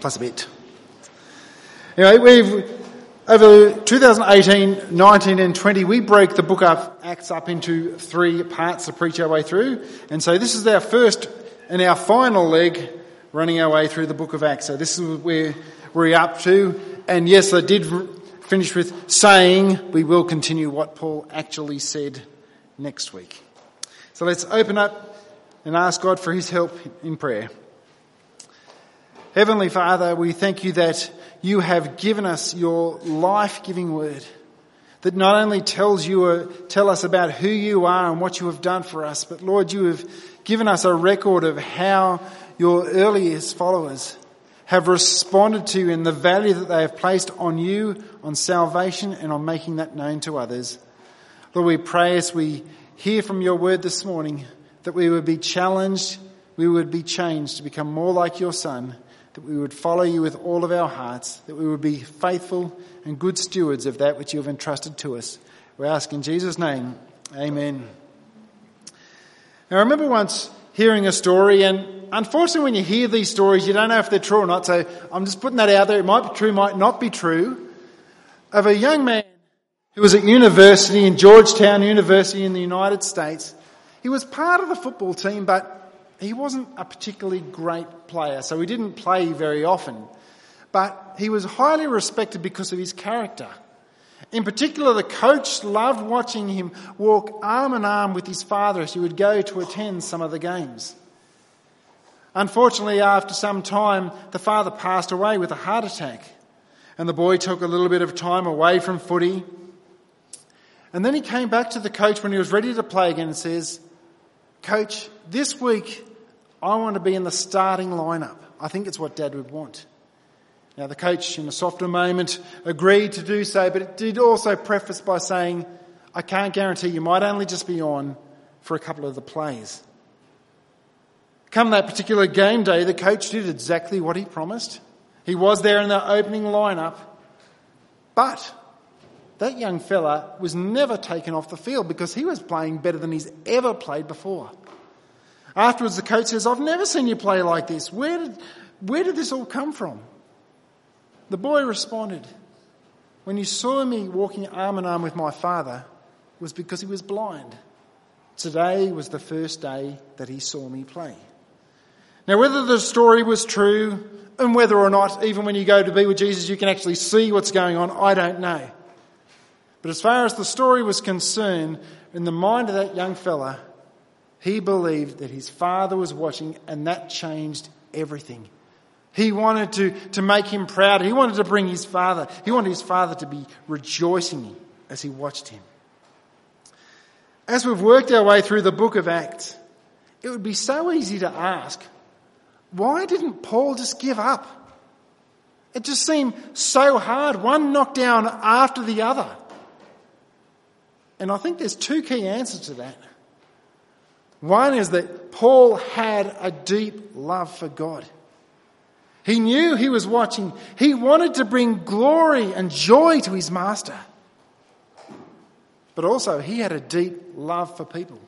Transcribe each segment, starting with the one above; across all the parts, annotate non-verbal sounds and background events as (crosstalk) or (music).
plus a bit. Anyway, we've, over 2018, 19 and 20, we broke the book of Acts up into three parts to preach our way through. And so this is our first and our final leg running our way through the book of Acts. So this is where we're up to. And yes, I did finish with saying we will continue what Paul actually said next week. So let's open up and ask God for his help in prayer. Heavenly Father, we thank you that you have given us your life-giving word that not only tells you, uh, tell us about who you are and what you have done for us, but Lord, you have given us a record of how your earliest followers have responded to you and the value that they have placed on you, on salvation, and on making that known to others. Lord, we pray as we hear from your word this morning that we would be challenged, we would be changed to become more like your son, that we would follow you with all of our hearts, that we would be faithful and good stewards of that which you have entrusted to us. We ask in Jesus' name, amen. Now, I remember once hearing a story, and unfortunately, when you hear these stories, you don't know if they're true or not. So I'm just putting that out there. It might be true, might not be true. Of a young man who was at university in Georgetown University in the United States. He was part of the football team, but he wasn't a particularly great player, so he didn't play very often. But he was highly respected because of his character. In particular, the coach loved watching him walk arm in arm with his father as he would go to attend some of the games. Unfortunately, after some time, the father passed away with a heart attack, and the boy took a little bit of time away from footy. And then he came back to the coach when he was ready to play again and says, Coach, this week I want to be in the starting lineup. I think it's what Dad would want. Now, the coach, in a softer moment, agreed to do so, but it did also preface by saying, I can't guarantee you might only just be on for a couple of the plays. Come that particular game day, the coach did exactly what he promised. He was there in the opening lineup, but that young fella was never taken off the field because he was playing better than he's ever played before. Afterwards, the coach says, I've never seen you play like this. Where did, where did this all come from? The boy responded, When you saw me walking arm in arm with my father, it was because he was blind. Today was the first day that he saw me play. Now, whether the story was true and whether or not, even when you go to be with Jesus, you can actually see what's going on, I don't know. But as far as the story was concerned, in the mind of that young fella, he believed that his father was watching and that changed everything. He wanted to, to make him proud. He wanted to bring his father, he wanted his father to be rejoicing as he watched him. As we've worked our way through the book of Acts, it would be so easy to ask, why didn't Paul just give up? It just seemed so hard, one knockdown after the other. And I think there's two key answers to that. One is that Paul had a deep love for God. He knew he was watching. He wanted to bring glory and joy to his master. But also, he had a deep love for people.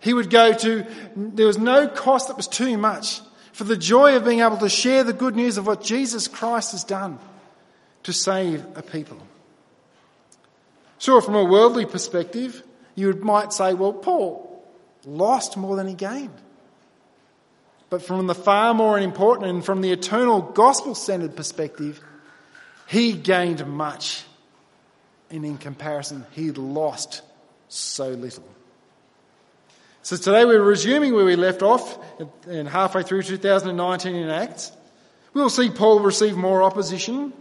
He would go to, there was no cost that was too much for the joy of being able to share the good news of what Jesus Christ has done to save a people. Sure, from a worldly perspective, you might say, well, Paul lost more than he gained. But from the far more important and from the eternal gospel centered perspective, he gained much. And in comparison, he lost so little. So today we're resuming where we left off and halfway through 2019 in Acts. We'll see Paul receive more opposition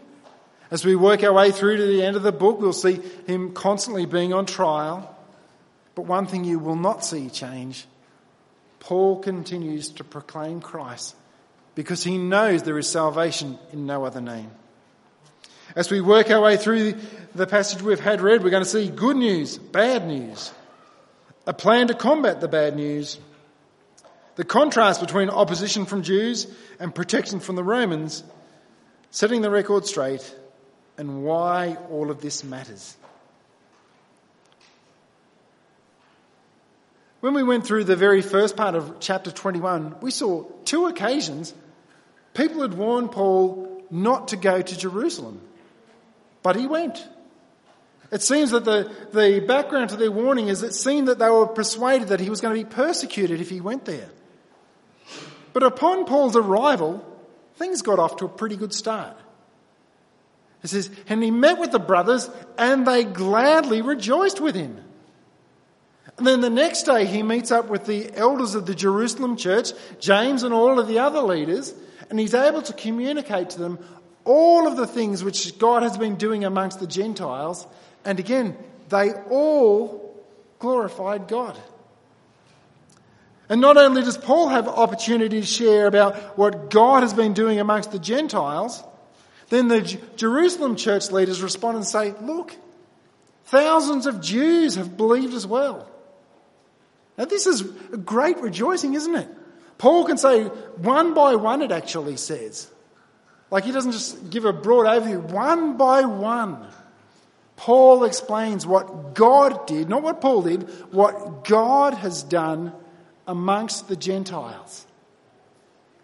as we work our way through to the end of the book, we'll see him constantly being on trial. But one thing you will not see change Paul continues to proclaim Christ because he knows there is salvation in no other name. As we work our way through the passage we've had read, we're going to see good news, bad news, a plan to combat the bad news, the contrast between opposition from Jews and protection from the Romans, setting the record straight, and why all of this matters. When we went through the very first part of chapter 21, we saw two occasions People had warned Paul not to go to Jerusalem, but he went. It seems that the, the background to their warning is it seemed that they were persuaded that he was going to be persecuted if he went there. But upon Paul's arrival, things got off to a pretty good start. It says, and he met with the brothers and they gladly rejoiced with him. And then the next day he meets up with the elders of the Jerusalem church, James and all of the other leaders, and he's able to communicate to them all of the things which God has been doing amongst the Gentiles. And again, they all glorified God. And not only does Paul have opportunity to share about what God has been doing amongst the Gentiles, then the Jerusalem church leaders respond and say, look, thousands of Jews have believed as well. Now this is great rejoicing, isn't it? Paul can say one by one, it actually says. Like he doesn't just give a broad overview, one by one. Paul explains what God did, not what Paul did, what God has done amongst the Gentiles.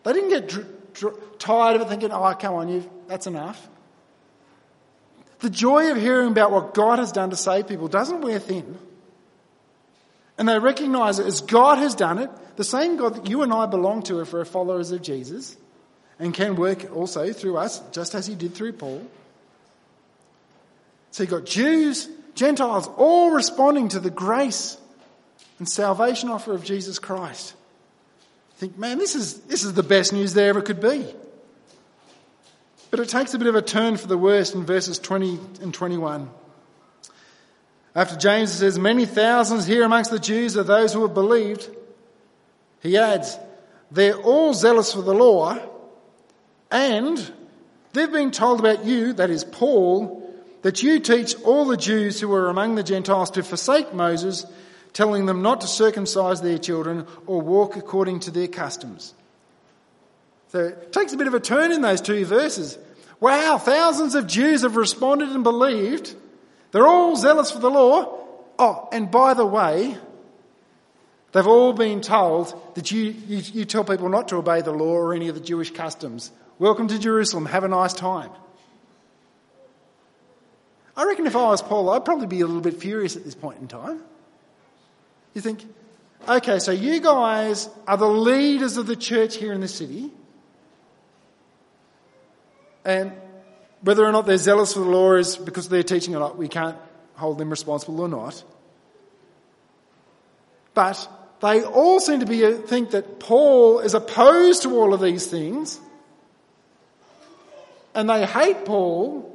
They didn't get dr- dr- tired of it thinking, oh, come on, you that's enough. The joy of hearing about what God has done to save people doesn't wear thin. And they recognize it as God has done it, the same God that you and I belong to if we're followers of Jesus, and can work also through us, just as he did through Paul. So you've got Jews, Gentiles, all responding to the grace and salvation offer of Jesus Christ. think, man, this is, this is the best news there ever could be. But it takes a bit of a turn for the worst in verses 20 and 21. After James says, Many thousands here amongst the Jews are those who have believed, he adds, They're all zealous for the law, and they've been told about you, that is Paul, that you teach all the Jews who are among the Gentiles to forsake Moses, telling them not to circumcise their children or walk according to their customs. So it takes a bit of a turn in those two verses. Wow, thousands of Jews have responded and believed. They're all zealous for the law. Oh, and by the way, they've all been told that you, you, you tell people not to obey the law or any of the Jewish customs. Welcome to Jerusalem. Have a nice time. I reckon if I was Paul, I'd probably be a little bit furious at this point in time. You think, okay, so you guys are the leaders of the church here in the city. And whether or not they're zealous for the law is because they're teaching or not, we can't hold them responsible or not. But they all seem to be uh, think that Paul is opposed to all of these things, and they hate Paul.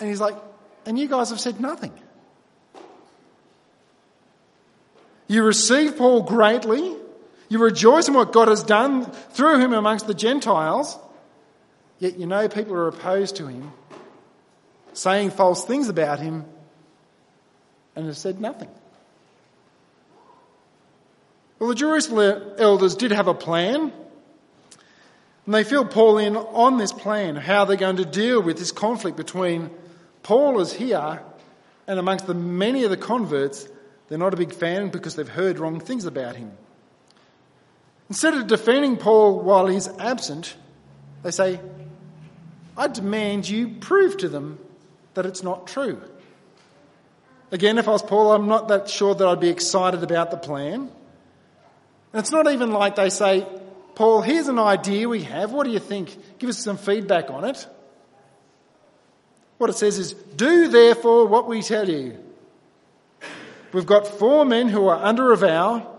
And he's like, and you guys have said nothing. You receive Paul greatly. You rejoice in what God has done through him amongst the Gentiles. Yet you know people are opposed to him, saying false things about him, and have said nothing. Well, the Jerusalem elders did have a plan, and they filled Paul in on this plan, how they're going to deal with this conflict between Paul is here, and amongst the many of the converts, they're not a big fan because they've heard wrong things about him. Instead of defending Paul while he's absent, they say, I demand you prove to them that it's not true. Again, if I was Paul, I'm not that sure that I'd be excited about the plan. And it's not even like they say, Paul, here's an idea we have. What do you think? Give us some feedback on it. What it says is, do therefore what we tell you. We've got four men who are under a vow.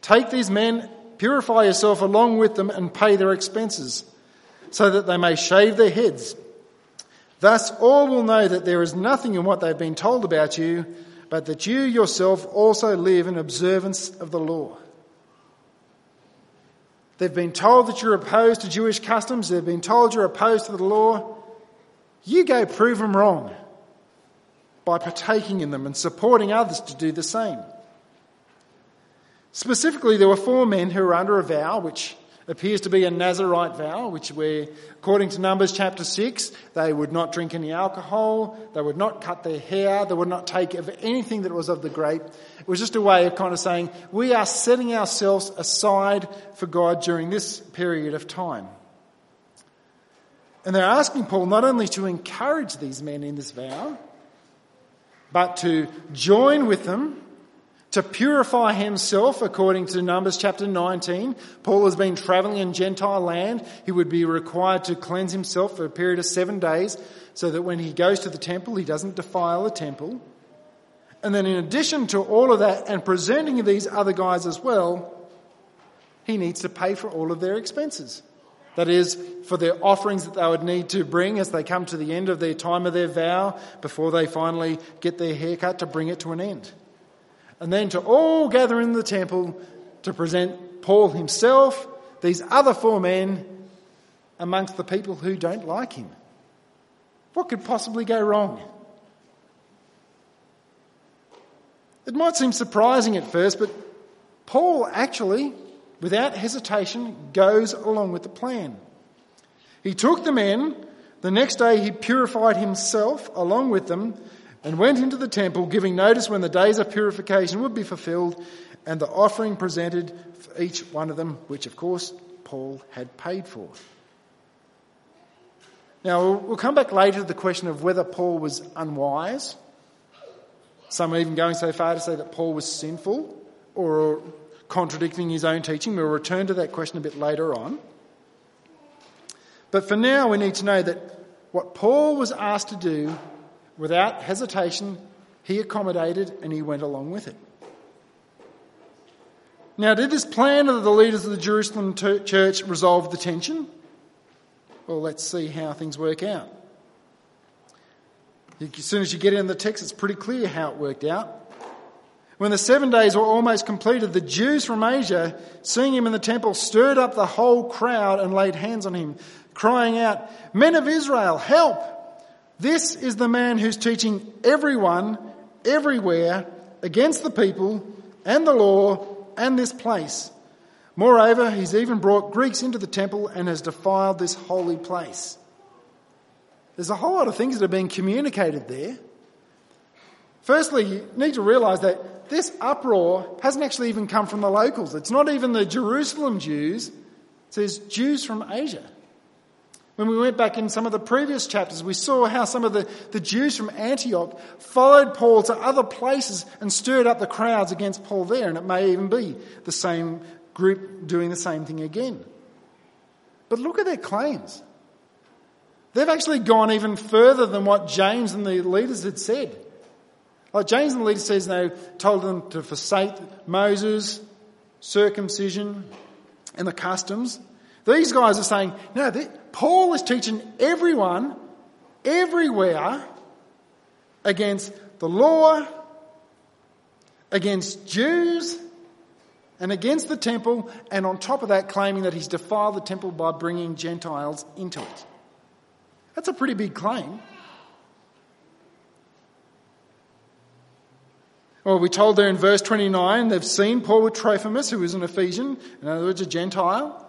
Take these men, purify yourself along with them, and pay their expenses so that they may shave their heads. Thus all will know that there is nothing in what they've been told about you, but that you yourself also live in observance of the law. They've been told that you're opposed to Jewish customs. They've been told you're opposed to the law. You go prove them wrong by partaking in them and supporting others to do the same. Specifically, there were four men who were under a vow, which appears to be a Nazarite vow, which where, according to Numbers chapter 6, they would not drink any alcohol, they would not cut their hair, they would not take of anything that was of the grape. It was just a way of kind of saying, we are setting ourselves aside for God during this period of time. And they're asking Paul not only to encourage these men in this vow, but to join with them to purify himself according to Numbers chapter 19. Paul has been traveling in Gentile land. He would be required to cleanse himself for a period of seven days so that when he goes to the temple, he doesn't defile the temple. And then in addition to all of that and presenting these other guys as well, he needs to pay for all of their expenses. That is, for their offerings that they would need to bring as they come to the end of their time of their vow before they finally get their haircut to bring it to an end and then to all gather in the temple to present Paul himself, these other four men, amongst the people who don't like him. What could possibly go wrong? It might seem surprising at first, but Paul actually, without hesitation, goes along with the plan. He took the men, the next day he purified himself along with them, and went into the temple, giving notice when the days of purification would be fulfilled, and the offering presented for each one of them, which of course Paul had paid for. Now, we'll come back later to the question of whether Paul was unwise. Some are even going so far to say that Paul was sinful or contradicting his own teaching. We'll return to that question a bit later on. But for now, we need to know that what Paul was asked to do Without hesitation, he accommodated and he went along with it. Now, did this plan of the leaders of the Jerusalem church resolve the tension? Well, let's see how things work out. As soon as you get in the text, it's pretty clear how it worked out. When the seven days were almost completed, the Jews from Asia, seeing him in the temple, stirred up the whole crowd and laid hands on him, crying out, Men of Israel, help! This is the man who's teaching everyone, everywhere, against the people and the law and this place. Moreover, he's even brought Greeks into the temple and has defiled this holy place. There's a whole lot of things that are being communicated there. Firstly, you need to realize that this uproar hasn't actually even come from the locals. It's not even the Jerusalem Jews. It says Jews from Asia. When we went back in some of the previous chapters, we saw how some of the, the Jews from Antioch followed Paul to other places and stirred up the crowds against Paul there, and it may even be the same group doing the same thing again. But look at their claims. They've actually gone even further than what James and the leaders had said. Like James and the leaders says they told them to forsake Moses, circumcision, and the customs. These guys are saying, no, Paul is teaching everyone, everywhere, against the law, against Jews, and against the temple, and on top of that, claiming that he's defiled the temple by bringing Gentiles into it. That's a pretty big claim. Well, we're told there in verse 29, they've seen Paul with Trophimus, who is an Ephesian, in other words, a Gentile.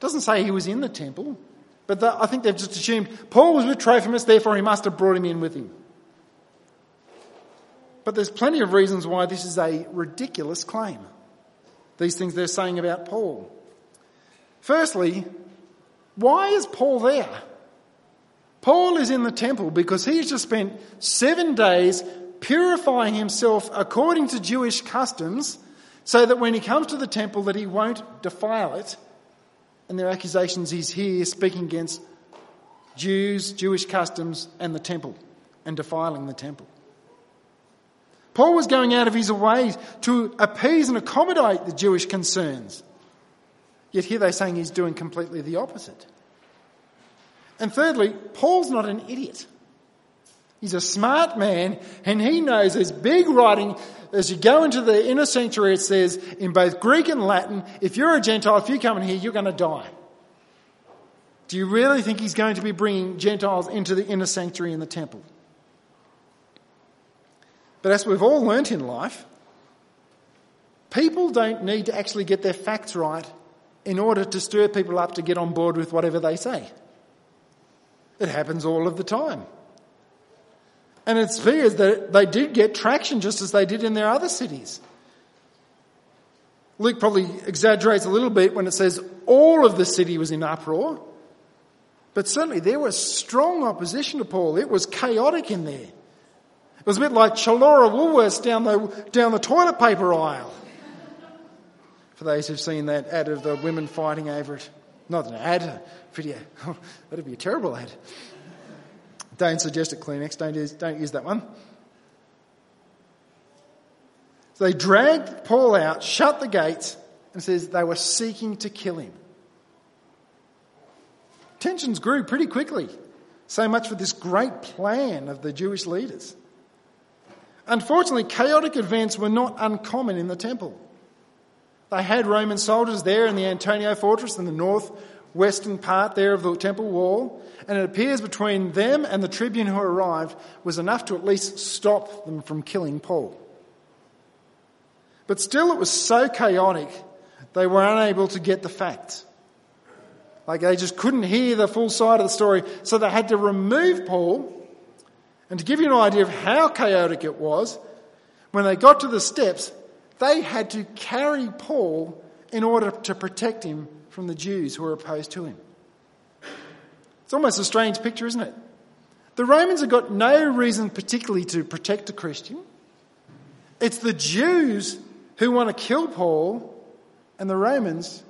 Doesn't say he was in the temple, but the, I think they've just assumed Paul was with Trophimus, therefore he must have brought him in with him. But there's plenty of reasons why this is a ridiculous claim. These things they're saying about Paul. Firstly, why is Paul there? Paul is in the temple because he's just spent seven days purifying himself according to Jewish customs so that when he comes to the temple that he won't defile it and their accusations he's here speaking against Jews, Jewish customs, and the temple, and defiling the temple. Paul was going out of his way to appease and accommodate the Jewish concerns. Yet here they're saying he's doing completely the opposite. And thirdly, Paul's not an idiot. He's a smart man and he knows there's big writing. As you go into the inner sanctuary, it says in both Greek and Latin, if you're a Gentile, if you come in here, you're going to die. Do you really think he's going to be bringing Gentiles into the inner sanctuary in the temple? But as we've all learnt in life, people don't need to actually get their facts right in order to stir people up to get on board with whatever they say. It happens all of the time. And it's figures that they did get traction just as they did in their other cities. Luke probably exaggerates a little bit when it says all of the city was in uproar. But certainly there was strong opposition to Paul. It was chaotic in there. It was a bit like Chullora Woolworths down the, down the toilet paper aisle. For those who've seen that ad of the women fighting over it. Not an ad, video. (laughs) That'd be a terrible ad. Don't suggest it, Kleenex. Don't use, don't use that one. So they dragged Paul out, shut the gates, and says they were seeking to kill him. Tensions grew pretty quickly. So much for this great plan of the Jewish leaders. Unfortunately, chaotic events were not uncommon in the temple. They had Roman soldiers there in the Antonia fortress in the northwestern part there of the temple wall, and it appears between them and the tribune who arrived was enough to at least stop them from killing Paul. But still, it was so chaotic, they were unable to get the facts. Like they just couldn't hear the full side of the story, so they had to remove Paul. And to give you an idea of how chaotic it was, when they got to the steps, they had to carry Paul in order to protect him from the Jews who were opposed to him. It's almost a strange picture, isn't it? The Romans have got no reason particularly to protect a Christian. It's the Jews who want to kill Paul and the Romans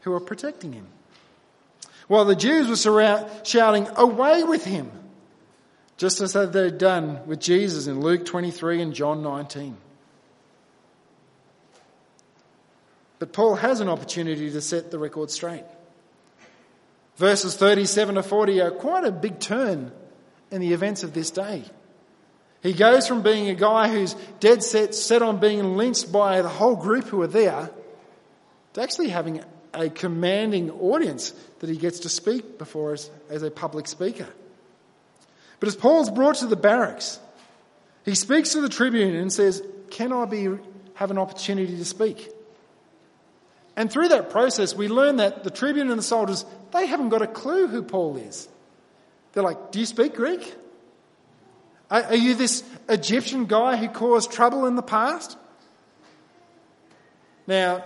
who are protecting him while the Jews were surround, shouting, Away with him! Just as they'd done with Jesus in Luke 23 and John 19. But Paul has an opportunity to set the record straight. Verses 37 to 40 are quite a big turn in the events of this day. He goes from being a guy who's dead set, set on being lynched by the whole group who are there, to actually having a commanding audience that he gets to speak before us as a public speaker. But as Paul's brought to the barracks, he speaks to the tribune and says, Can I be, have an opportunity to speak? And through that process, we learn that the tribune and the soldiers, they haven't got a clue who Paul is. They're like, Do you speak Greek? Are, are you this Egyptian guy who caused trouble in the past? Now,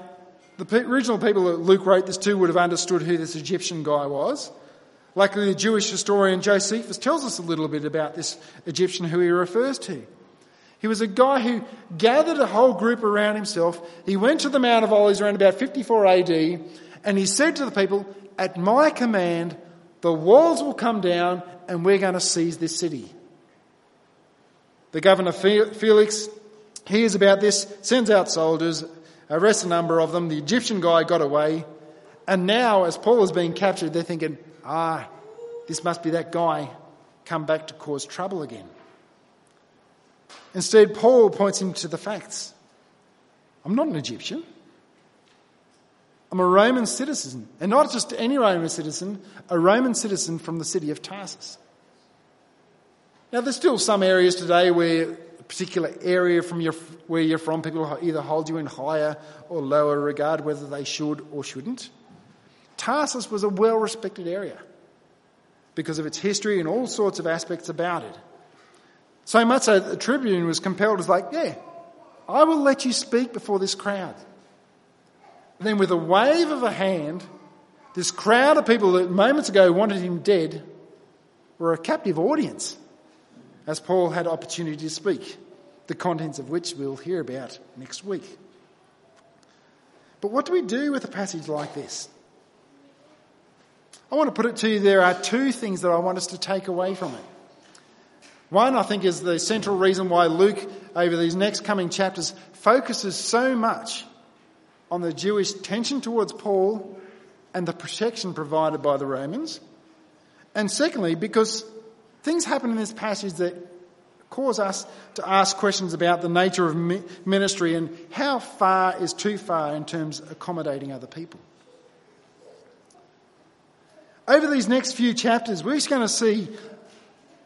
the original people that Luke wrote this to would have understood who this Egyptian guy was. Luckily, the Jewish historian Josephus tells us a little bit about this Egyptian who he refers to. He was a guy who gathered a whole group around himself. He went to the Mount of Olives around about 54 AD and he said to the people, At my command, the walls will come down and we're going to seize this city. The governor Felix hears about this, sends out soldiers, arrests a number of them. The Egyptian guy got away. And now, as Paul is being captured, they're thinking, ah, this must be that guy come back to cause trouble again. Instead, Paul points him to the facts. I'm not an Egyptian. I'm a Roman citizen. And not just any Roman citizen, a Roman citizen from the city of Tarsus. Now, there's still some areas today where a particular area from your, where you're from, people either hold you in higher or lower regard, whether they should or shouldn't. Tarsus was a well respected area because of its history and all sorts of aspects about it. So much so that the tribune was compelled to like, yeah, I will let you speak before this crowd. And then with a wave of a hand, this crowd of people that moments ago wanted him dead were a captive audience as Paul had opportunity to speak, the contents of which we'll hear about next week. But what do we do with a passage like this? I want to put it to you there are two things that I want us to take away from it. One, I think, is the central reason why Luke, over these next coming chapters, focuses so much on the Jewish tension towards Paul and the protection provided by the Romans. And secondly, because Things happen in this passage that cause us to ask questions about the nature of ministry and how far is too far in terms of accommodating other people. Over these next few chapters, we're just going to see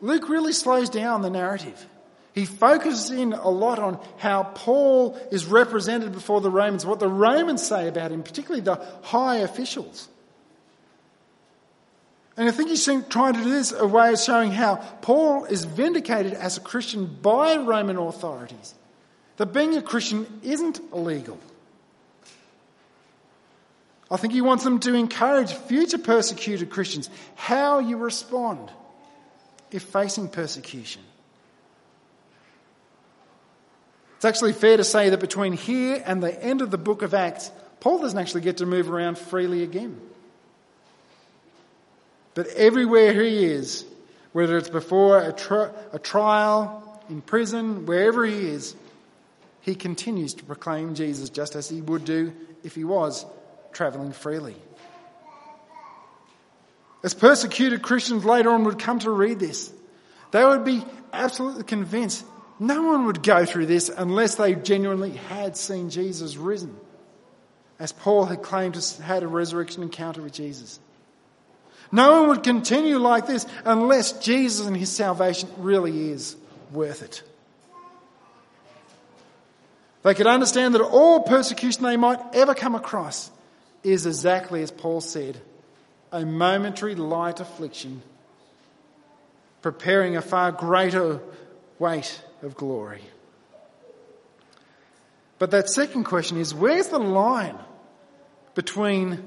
Luke really slows down the narrative. He focuses in a lot on how Paul is represented before the Romans, what the Romans say about him, particularly the high officials. And I think he's trying to do this a way of showing how Paul is vindicated as a Christian by Roman authorities. That being a Christian isn't illegal. I think he wants them to encourage future persecuted Christians how you respond if facing persecution. It's actually fair to say that between here and the end of the book of Acts, Paul doesn't actually get to move around freely again. But everywhere he is, whether it's before a, tri- a trial, in prison, wherever he is, he continues to proclaim Jesus just as he would do if he was travelling freely. As persecuted Christians later on would come to read this, they would be absolutely convinced no one would go through this unless they genuinely had seen Jesus risen, as Paul had claimed to have had a resurrection encounter with Jesus. No one would continue like this unless Jesus and his salvation really is worth it. They could understand that all persecution they might ever come across is exactly as Paul said a momentary light affliction, preparing a far greater weight of glory. But that second question is where's the line between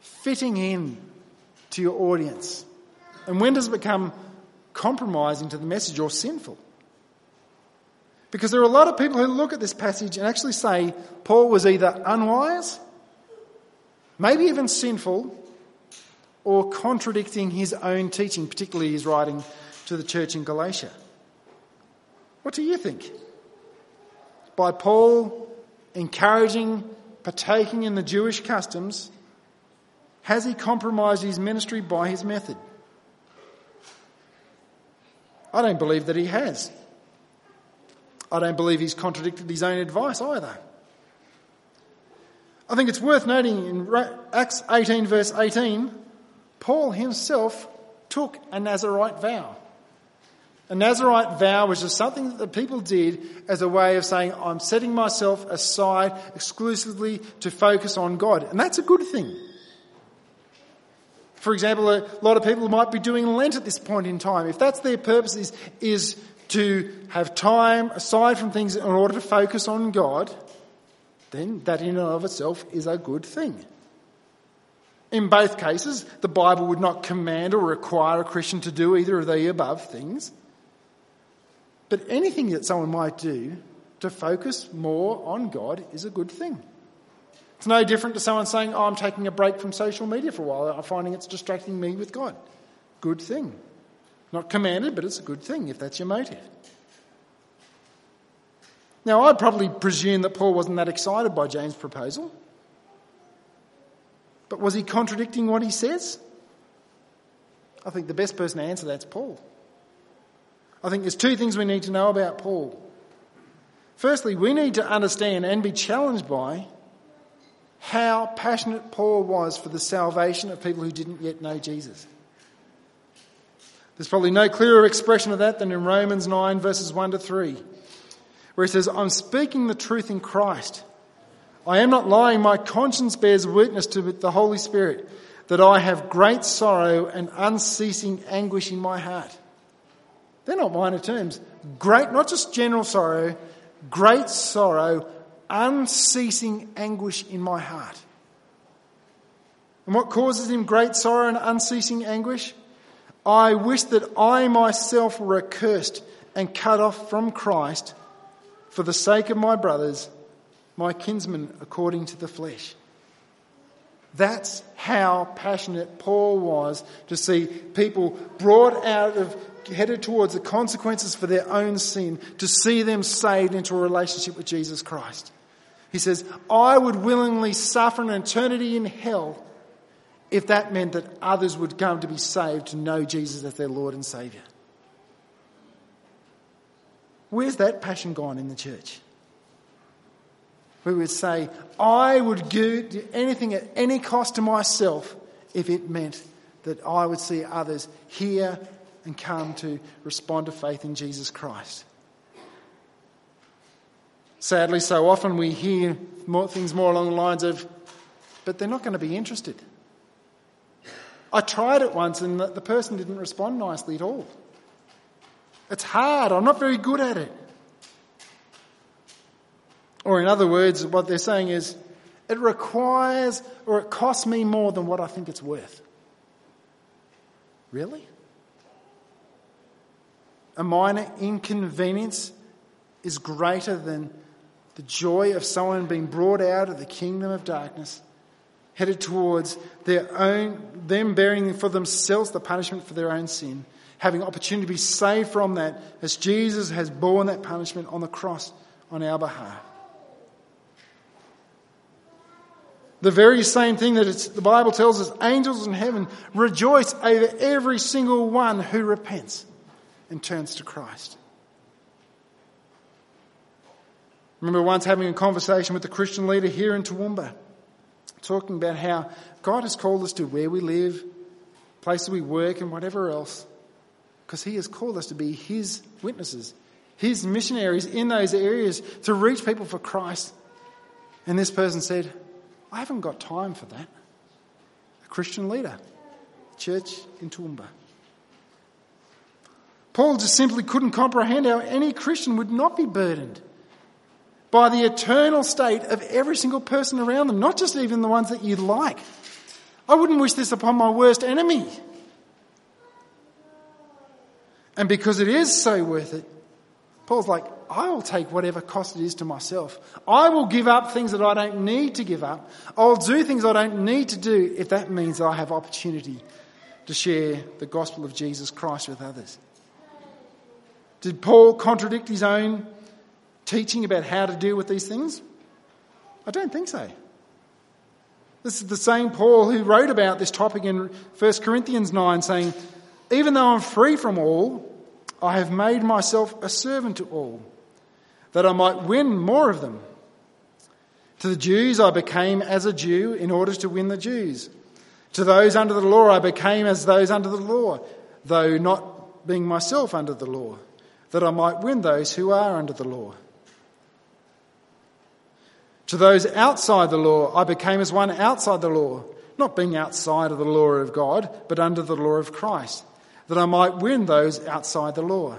fitting in to your audience and when does it become compromising to the message or sinful? Because there are a lot of people who look at this passage and actually say Paul was either unwise, maybe even sinful, or contradicting his own teaching, particularly his writing to the church in Galatia. What do you think? By Paul encouraging, partaking in the Jewish customs, has he compromised his ministry by his method? I don't believe that he has. I don't believe he's contradicted his own advice either. I think it's worth noting in Acts 18, verse 18, Paul himself took a Nazarite vow. A Nazarite vow was just something that the people did as a way of saying, I'm setting myself aside exclusively to focus on God. And that's a good thing. For example, a lot of people might be doing Lent at this point in time. If that's their purpose is, is to have time aside from things in order to focus on God, then that in and of itself is a good thing. In both cases, the Bible would not command or require a Christian to do either of the above things. But anything that someone might do to focus more on God is a good thing. It's no different to someone saying, oh, I'm taking a break from social media for a while. I'm finding it's distracting me with God. Good thing. Not commanded, but it's a good thing if that's your motive. Now, I'd probably presume that Paul wasn't that excited by James' proposal. But was he contradicting what he says? I think the best person to answer that's Paul. I think there's two things we need to know about Paul. Firstly, we need to understand and be challenged by how passionate Paul was for the salvation of people who didn't yet know Jesus. There's probably no clearer expression of that than in Romans 9, verses 1 to 3, where he says, I'm speaking the truth in Christ. I am not lying. My conscience bears witness to the Holy Spirit that I have great sorrow and unceasing anguish in my heart. They're not minor terms. Great, not just general sorrow, great sorrow, unceasing anguish in my heart. And what causes him great sorrow and unceasing anguish? I wish that I myself were accursed and cut off from Christ for the sake of my brothers, my kinsmen according to the flesh. That's how passionate Paul was to see people brought out of, headed towards the consequences for their own sin, to see them saved into a relationship with Jesus Christ. He says, I would willingly suffer an eternity in hell if that meant that others would come to be saved to know Jesus as their Lord and Saviour. Where's that passion gone in the church? We would say, I would do anything at any cost to myself if it meant that I would see others hear and come to respond to faith in Jesus Christ. Sadly, so often we hear more, things more along the lines of, but they're not going to be interested. I tried it once and the, the person didn't respond nicely at all. It's hard. I'm not very good at it. Or, in other words, what they're saying is, it requires or it costs me more than what I think it's worth. Really? A minor inconvenience is greater than the joy of someone being brought out of the kingdom of darkness, headed towards their own, them bearing for themselves the punishment for their own sin, having opportunity to be saved from that as Jesus has borne that punishment on the cross on our behalf. The very same thing that the Bible tells us angels in heaven rejoice over every single one who repents and turns to Christ. remember once having a conversation with a Christian leader here in Toowoomba, talking about how God has called us to where we live, places we work, and whatever else, because He has called us to be His witnesses, His missionaries in those areas to reach people for Christ. And this person said, I haven't got time for that. A Christian leader, church in Toowoomba. Paul just simply couldn't comprehend how any Christian would not be burdened by the eternal state of every single person around them, not just even the ones that you like. I wouldn't wish this upon my worst enemy. And because it is so worth it, Paul's like, I will take whatever cost it is to myself. I will give up things that I don't need to give up. I'll do things I don't need to do if that means I have opportunity to share the gospel of Jesus Christ with others. Did Paul contradict his own teaching about how to deal with these things? I don't think so. This is the same Paul who wrote about this topic in 1 Corinthians 9, saying, Even though I'm free from all, I have made myself a servant to all, that I might win more of them. To the Jews I became as a Jew in order to win the Jews. To those under the law I became as those under the law, though not being myself under the law, that I might win those who are under the law. To those outside the law I became as one outside the law, not being outside of the law of God, but under the law of Christ that I might win those outside the law.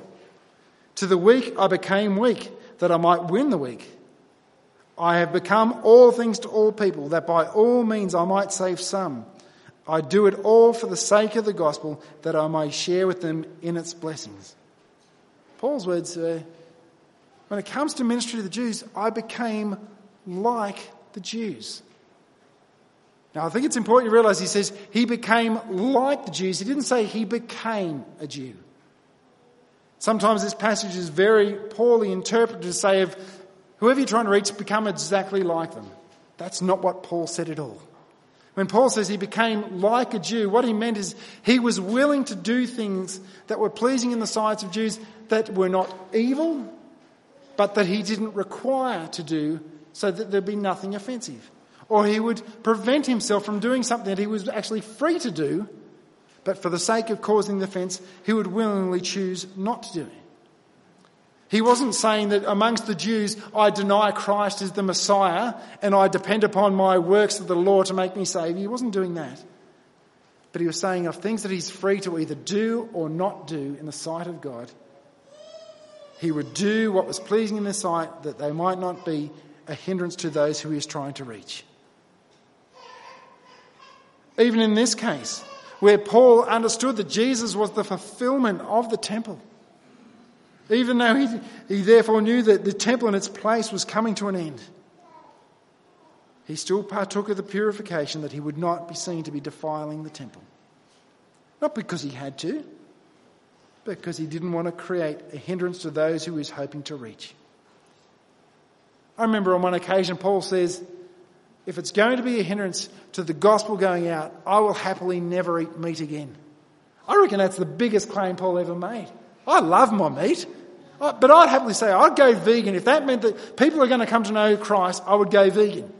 To the weak I became weak, that I might win the weak. I have become all things to all people, that by all means I might save some. I do it all for the sake of the gospel, that I may share with them in its blessings. Paul's words are when it comes to ministry to the Jews, I became like the Jews. Now, I think it's important to realize he says he became like the Jews. He didn't say he became a Jew. Sometimes this passage is very poorly interpreted to say of whoever you're trying to reach, become exactly like them. That's not what Paul said at all. When Paul says he became like a Jew, what he meant is he was willing to do things that were pleasing in the sights of Jews that were not evil, but that he didn't require to do so that there'd be nothing offensive or he would prevent himself from doing something that he was actually free to do, but for the sake of causing the offence, he would willingly choose not to do it. He wasn't saying that amongst the Jews, I deny Christ as the Messiah and I depend upon my works of the law to make me saved. He wasn't doing that. But he was saying of things that he's free to either do or not do in the sight of God. He would do what was pleasing in their sight that they might not be a hindrance to those who he is trying to reach. Even in this case, where Paul understood that Jesus was the fulfillment of the temple. Even though he, he therefore knew that the temple and its place was coming to an end, he still partook of the purification that he would not be seen to be defiling the temple. Not because he had to, because he didn't want to create a hindrance to those who he was hoping to reach. I remember on one occasion, Paul says, if it's going to be a hindrance to the gospel going out, I will happily never eat meat again. I reckon that's the biggest claim Paul ever made. I love my meat, but I'd happily say I'd go vegan. If that meant that people are going to come to know Christ, I would go vegan.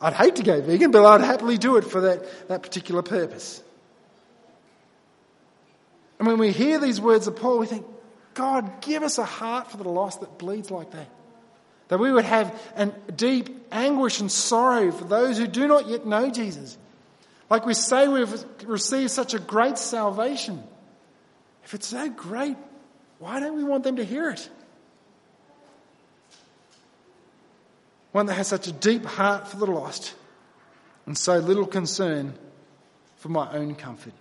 I'd hate to go vegan, but I'd happily do it for that, that particular purpose. And when we hear these words of Paul, we think, God, give us a heart for the lost that bleeds like that. That we would have a deep anguish and sorrow for those who do not yet know Jesus. Like we say, we've received such a great salvation. If it's so great, why don't we want them to hear it? One that has such a deep heart for the lost and so little concern for my own comfort.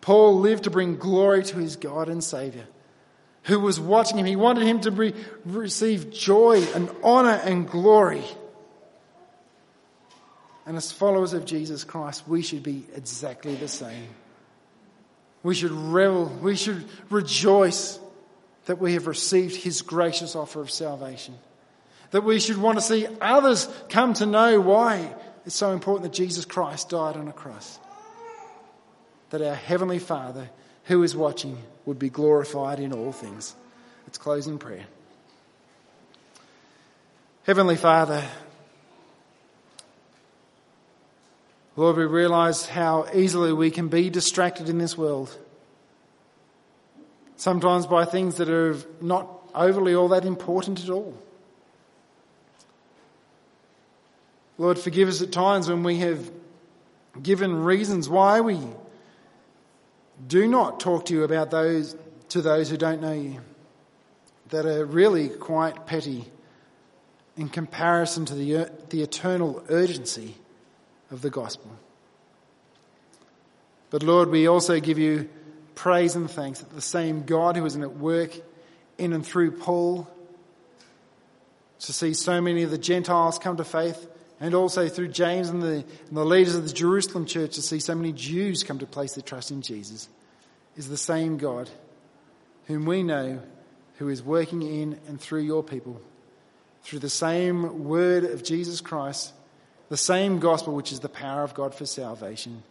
Paul lived to bring glory to his God and Saviour, who was watching him. He wanted him to receive joy and honour and glory. And as followers of Jesus Christ, we should be exactly the same. We should revel, we should rejoice that we have received his gracious offer of salvation. That we should want to see others come to know why it's so important that Jesus Christ died on a cross. That our Heavenly Father, who is watching, would be glorified in all things. Let's close in prayer. Heavenly Father, Lord, we realize how easily we can be distracted in this world. Sometimes by things that are not overly all that important at all. Lord, forgive us at times when we have given reasons why we do not talk to you about those, to those who don't know you, that are really quite petty in comparison to the, the eternal urgency of the gospel. But Lord, we also give you praise and thanks that the same God who is at work in and through Paul to see so many of the Gentiles come to faith and also through James and the, and the leaders of the Jerusalem church to see so many Jews come to place their trust in Jesus is the same God whom we know who is working in and through your people through the same word of Jesus Christ the same gospel which is the power of God for salvation.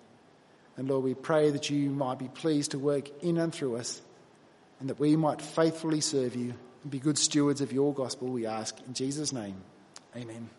And Lord, we pray that you might be pleased to work in and through us and that we might faithfully serve you and be good stewards of your gospel, we ask in Jesus' name. Amen.